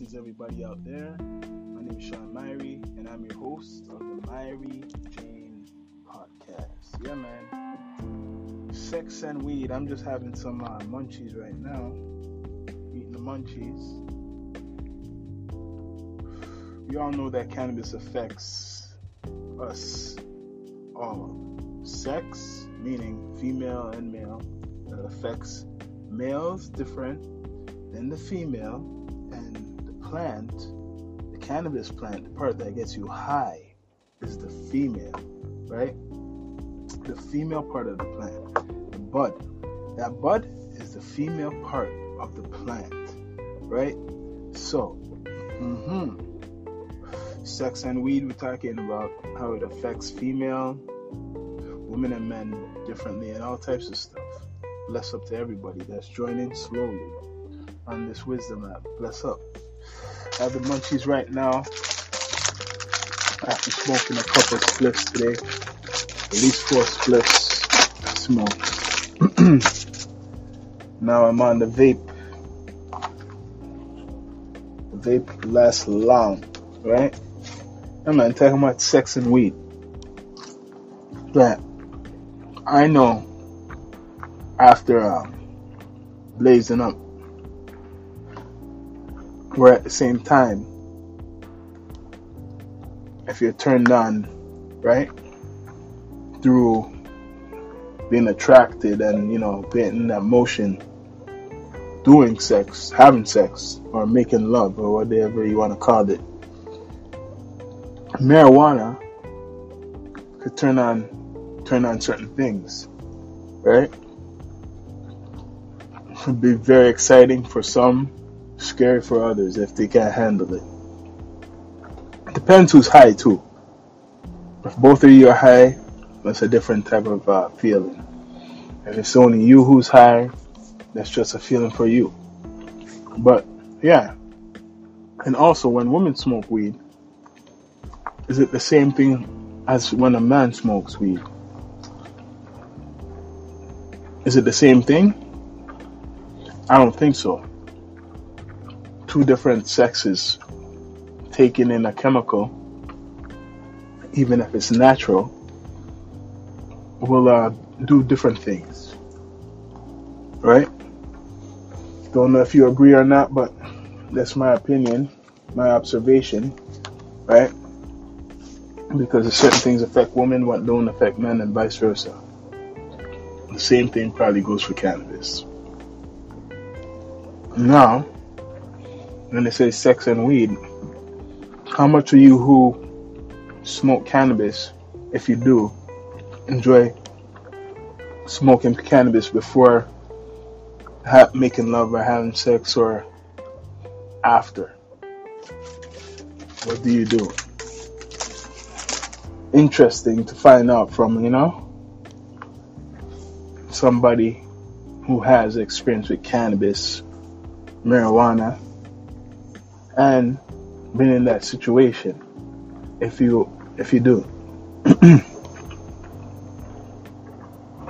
blessings, everybody out there. My name is Sean Myrie, and I'm your host of the Myrie Jane podcast. Yeah, man. Sex and weed. I'm just having some uh, munchies right now. Eating the munchies. We all know that cannabis affects us all. Sex, meaning female and male, that affects males different than the female, and plant, the cannabis plant, the part that gets you high, is the female, right? The female part of the plant, the bud. That bud is the female part of the plant, right? So, mm-hmm. Sex and weed, we're talking about how it affects female, women, and men differently, and all types of stuff. Bless up to everybody that's joining slowly on this wisdom app. Bless up. Have the munchies right now. After smoking a couple of spliffs today, at least four spliffs smoked. now I'm on the vape. The vape lasts long, right? I'm not talking about sex and weed. But I know after um, blazing up we're at the same time. If you're turned on right through being attracted and you know being in that motion doing sex having sex or making love or whatever you want to call it marijuana could turn on turn on certain things right? Could be very exciting for some scary for others if they can't handle it. depends who's high too. If both of you are high, that's a different type of uh, feeling. If it's only you who's high, that's just a feeling for you. But yeah, and also when women smoke weed, is it the same thing as when a man smokes weed? Is it the same thing? I don't think so two different sexes taking in a chemical, even if it's natural, will uh, do different things. Right? Don't know if you agree or not, but that's my opinion, my observation, right? Because certain things affect women, what don't affect men, and vice versa. The same thing probably goes for cannabis. Now, when they say sex and weed, how much of you who smoke cannabis, if you do, enjoy smoking cannabis before ha- making love or having sex or after? What do you do? Interesting to find out from, you know, somebody who has experience with cannabis, marijuana, and been in that situation if you if you do.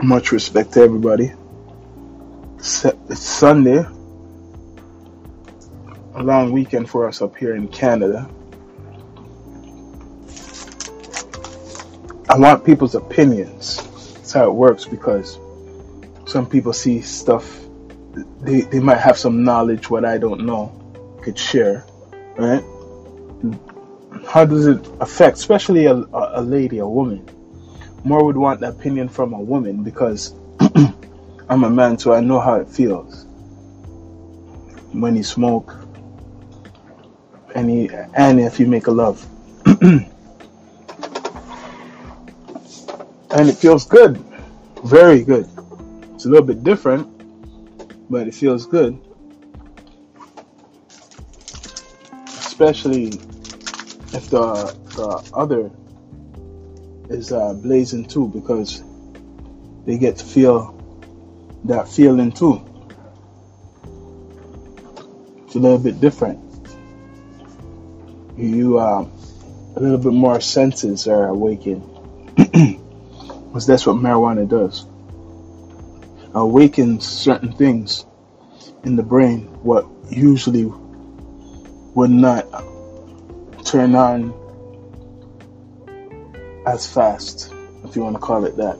Much respect to everybody. It's sunday a long weekend for us up here in canada. I want people's opinions. That's how it works because some people see stuff they, they might have some knowledge what i don't know could share right? How does it affect, especially a, a lady, a woman? More would want the opinion from a woman because I'm a man, so I know how it feels when you smoke and, and if you make a love. and it feels good, very good. It's a little bit different, but it feels good. Especially if the the other is uh, blazing too, because they get to feel that feeling too. It's a little bit different. You uh, a little bit more senses are awakened, because that's what marijuana does. Awakens certain things in the brain, what usually would not turn on as fast, if you want to call it that.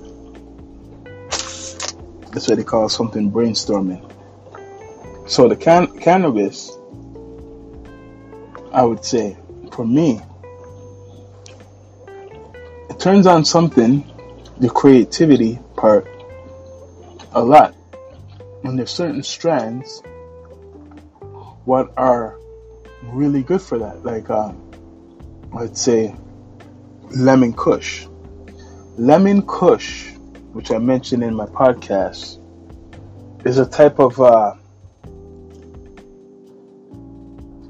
That's what they call something brainstorming. So the can- cannabis, I would say, for me, it turns on something, the creativity part, a lot. And there's certain strands what are really good for that. Like, um, I'd say lemon kush. Lemon kush, which I mentioned in my podcast, is a type of uh,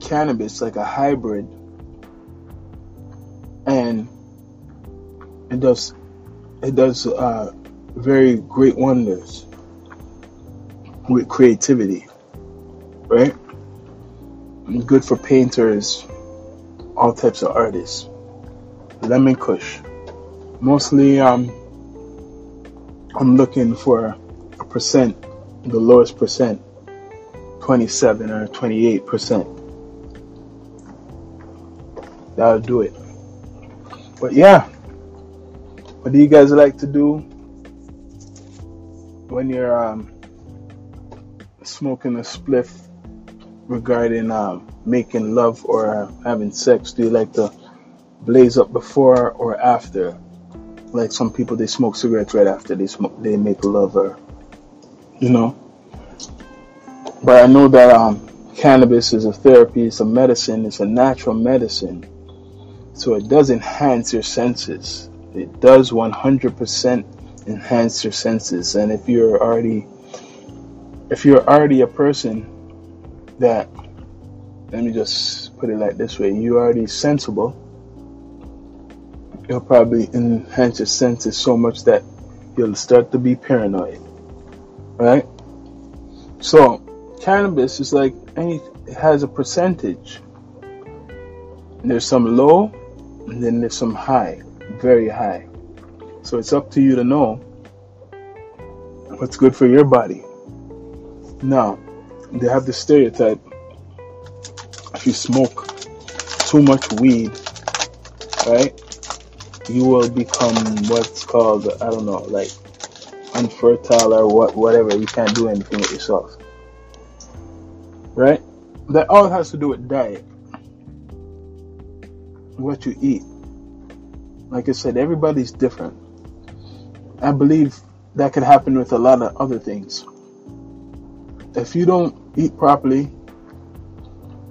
cannabis, like a hybrid, and it does it does uh, very great wonders with creativity, right? Good for painters, all types of artists. Lemon Kush. Mostly, um, I'm looking for a percent, the lowest percent, 27 or 28 percent. That'll do it. But yeah, what do you guys like to do when you're um, smoking a spliff regarding um, making love or having sex? Do you like to blaze up before or after? Like some people, they smoke cigarettes right after they smoke, they make love, or you know. But I know that um, cannabis is a therapy, it's a medicine, it's a natural medicine, so it does enhance your senses. It does 100% enhance your senses, and if you're already if you're already a person that, let me just put it like this way, you're already sensible, you'll probably enhance your senses so much that you'll start to be paranoid. Right? So, cannabis is like any, it has a percentage. There's some low, and then there's some high, very high. So it's up to you to know what's good for your body. Now, they have the stereotype if you smoke too much weed, right, you will become what's called I don't know, like unfertile or what, whatever. You can't do anything with yourself, right? That all has to do with diet, what you eat. Like I said, everybody's different. I believe that could happen with a lot of other things. If you don't eat properly,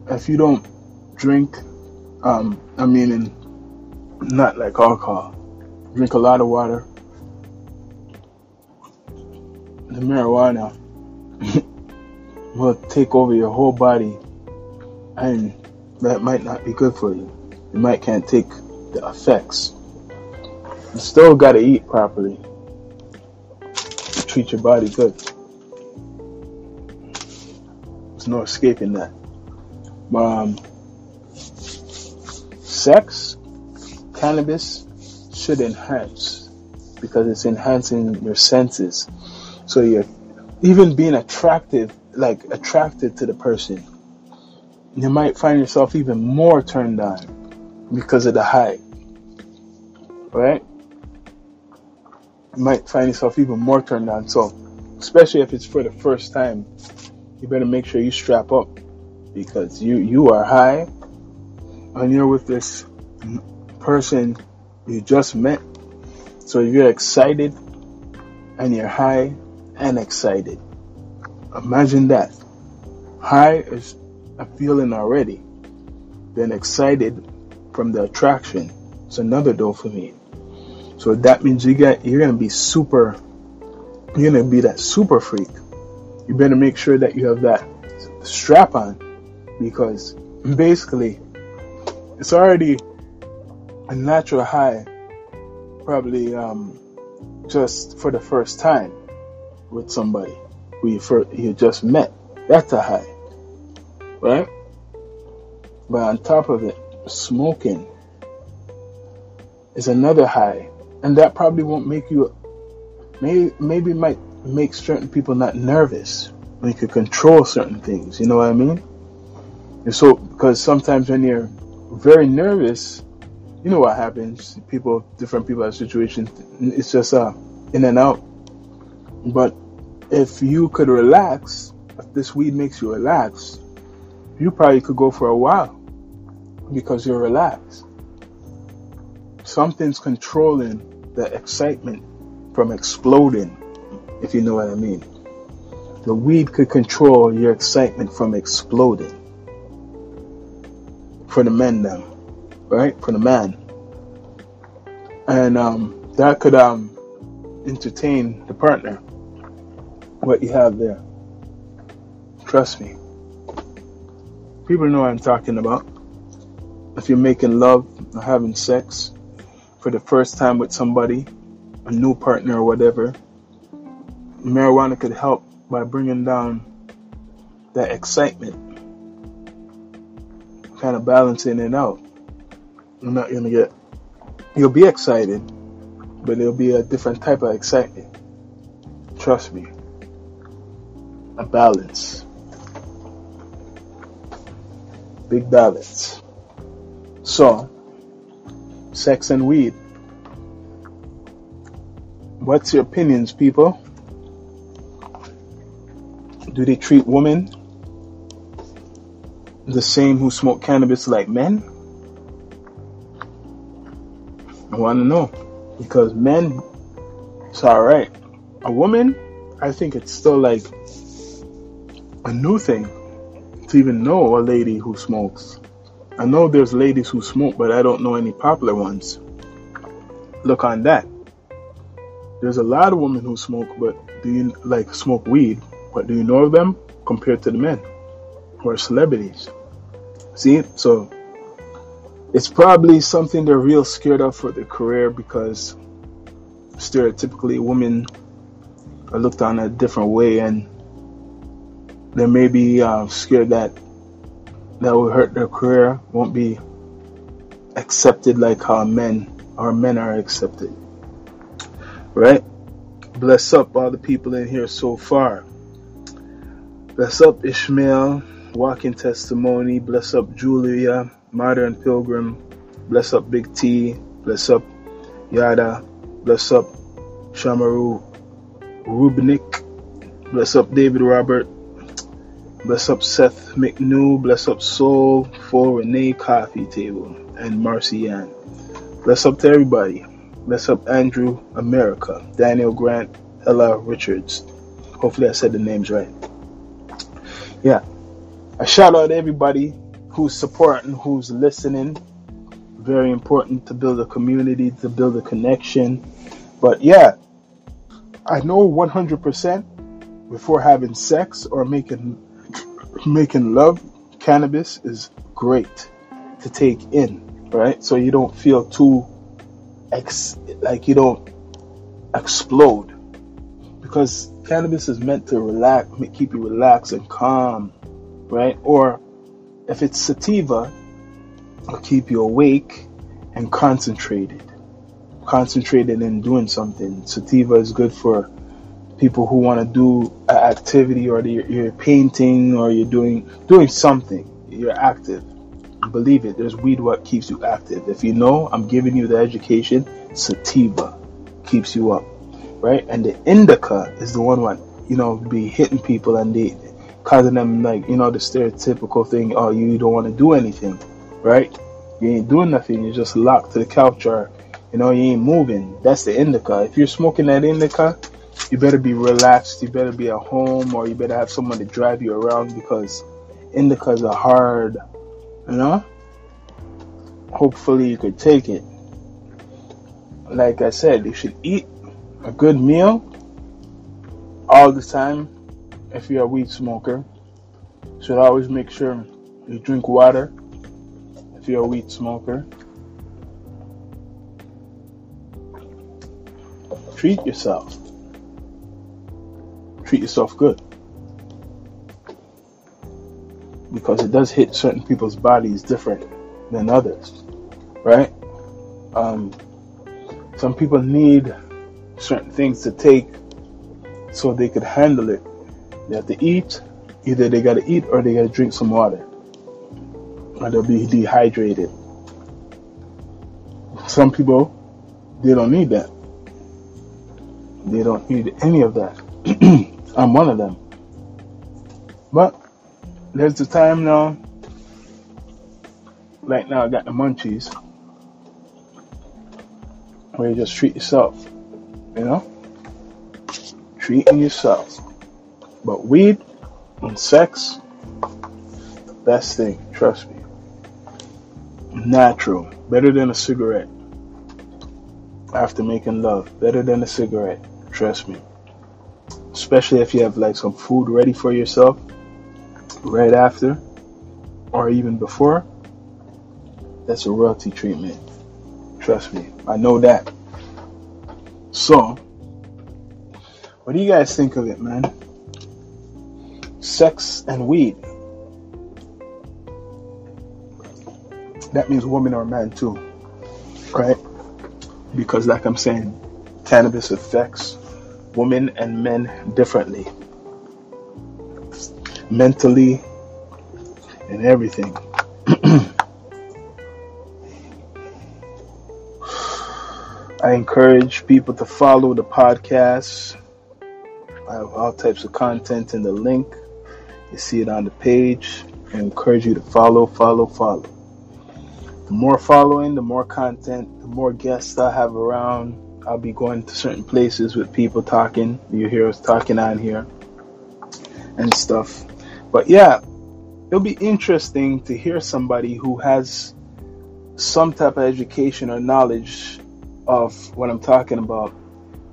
if you don't drink, um, I mean, in, not like alcohol, drink a lot of water, the marijuana will take over your whole body, and that might not be good for you. You might can't take the effects. You still got to eat properly. Treat your body good. There's no escaping that. Um, sex, cannabis should enhance because it's enhancing your senses. So you're even being attractive, like attracted to the person. You might find yourself even more turned on because of the high. Right? You might find yourself even more turned on. So, especially if it's for the first time, you better make sure you strap up because you you are high and you're with this person you just met. So you're excited and you're high and excited. Imagine that. High is a feeling already then excited from the attraction. It's another dopamine. So that means you get you're gonna be super you're gonna be that super freak you better make sure that you have that strap on because basically it's already a natural high probably um, just for the first time with somebody who you, you just met. That's a high. Right? But on top of it smoking is another high and that probably won't make you maybe maybe might make certain people not nervous you can control certain things. You know what I mean? And so, because sometimes when you're very nervous, you know what happens. People, different people have situations. It's just uh, in and out. But if you could relax, if this weed makes you relax, you probably could go for a while because you're relaxed. Something's controlling the excitement from exploding, if you know what I mean. The weed could control your excitement from exploding. For the men now, right? For the man. And um, that could um, entertain the partner. What you have there. Trust me. People know what I'm talking about. If you're making love or having sex for the first time with somebody, a new partner or whatever, marijuana could help by bringing down that excitement, kind of balancing it out. You're not gonna get, you'll be excited, but it'll be a different type of excitement. Trust me. A balance. Big balance. So, sex and weed. What's your opinions, people? Do they treat women the same who smoke cannabis like men? I want to know because men, it's all right. A woman, I think it's still like a new thing to even know a lady who smokes. I know there's ladies who smoke, but I don't know any popular ones. Look on that. There's a lot of women who smoke, but do you like smoke weed? But do you know of them compared to the men who are celebrities? See, so it's probably something they're real scared of for their career because stereotypically women are looked on a different way and they may be uh, scared that that will hurt their career, won't be accepted like how men our men are accepted. Right? Bless up all the people in here so far. Bless up Ishmael, Walking Testimony. Bless up Julia, Modern Pilgrim. Bless up Big T. Bless up Yada. Bless up Shamaru Rubnik. Bless up David Robert. Bless up Seth McNew. Bless up Soul for Renee Coffee Table and Marcy Ann. Bless up to everybody. Bless up Andrew America, Daniel Grant, Ella Richards. Hopefully I said the names right yeah, a shout out to everybody who's supporting, who's listening. Very important to build a community, to build a connection. But yeah, I know 100% before having sex or making making love, cannabis is great to take in, right? So you don't feel too ex like you don't explode because cannabis is meant to relax, keep you relaxed and calm, right? Or if it's sativa, it'll keep you awake and concentrated, concentrated in doing something. Sativa is good for people who want to do an activity or you're painting or you're doing doing something. You're active. Believe it. There's weed what keeps you active. If you know, I'm giving you the education. Sativa keeps you up right? And the indica is the one what you know be hitting people and they causing them like you know the stereotypical thing. Oh, you don't want to do anything, right? You ain't doing nothing. You're just locked to the couch or you know you ain't moving. That's the indica. If you're smoking that indica, you better be relaxed. You better be at home or you better have someone to drive you around because indicas are hard. You know. Hopefully you could take it. Like I said, you should eat a good meal all the time if you're a weed smoker. Should always make sure you drink water if you're a weed smoker. Treat yourself. Treat yourself good. Because it does hit certain people's bodies different than others. Right? Um, some people need certain things to take so they could handle it. They have to eat, either they gotta eat or they gotta drink some water. or they'll be dehydrated. Some people, they don't need that. They don't need any of that. I'm one of them. But there's the time now. Right now, I got the munchies where you just treat yourself. You know? Treating yourself. But weed and sex, best thing, trust me. Natural, better than a cigarette. After making love, better than a cigarette, trust me. Especially if you have like some food ready for yourself right after or even before, that's a royalty treatment. Trust me, I know that. So, what do you guys think of it, man? Sex and weed. That means woman or man too, right? Because, like I'm saying, cannabis affects women and men differently, mentally, and everything. I encourage people to follow the podcast. I have all types of content in the link. You see it on the page. I encourage you to follow, follow, follow. The more following, the more content, the more guests I have around. I'll be going to certain places with people talking. You hear us talking on here and stuff. But yeah, it'll be interesting to hear somebody who has some type of education or knowledge of what I'm talking about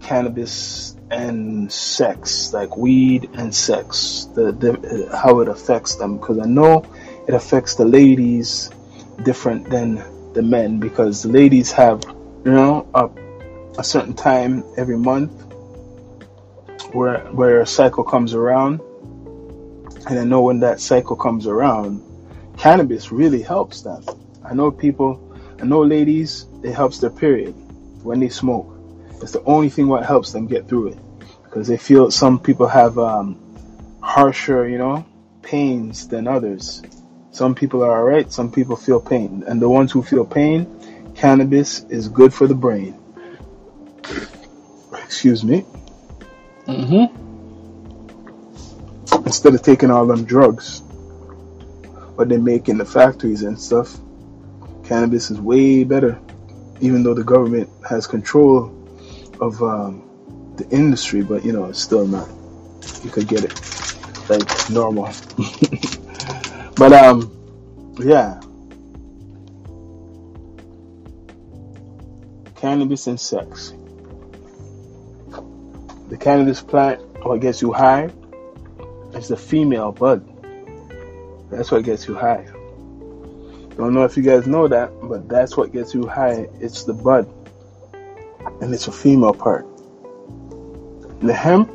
cannabis and sex, like weed and sex, the, the how it affects them. Because I know it affects the ladies different than the men, because the ladies have, you know, a, a certain time every month where where a cycle comes around, and I know when that cycle comes around, cannabis really helps them. I know people, I know ladies, it helps their period when they smoke it's the only thing what helps them get through it because they feel some people have um, harsher, you know, pains than others. Some people are alright, some people feel pain. And the ones who feel pain, cannabis is good for the brain. Excuse me. Mm-hmm. Instead of taking all them drugs, what they make in the factories and stuff, cannabis is way better. Even though the government has control of um, the industry, but you know, it's still not. You could get it like normal. but um, yeah, cannabis and sex. The cannabis plant, what gets you high, is the female bud. That's what gets you high. Don't know if you guys know that, but that's what gets you high. It's the bud and it's a female part. The hemp,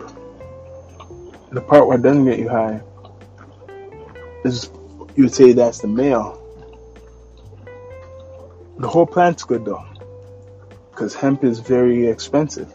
the part where doesn't get you high, is you would say that's the male. The whole plant's good though, because hemp is very expensive.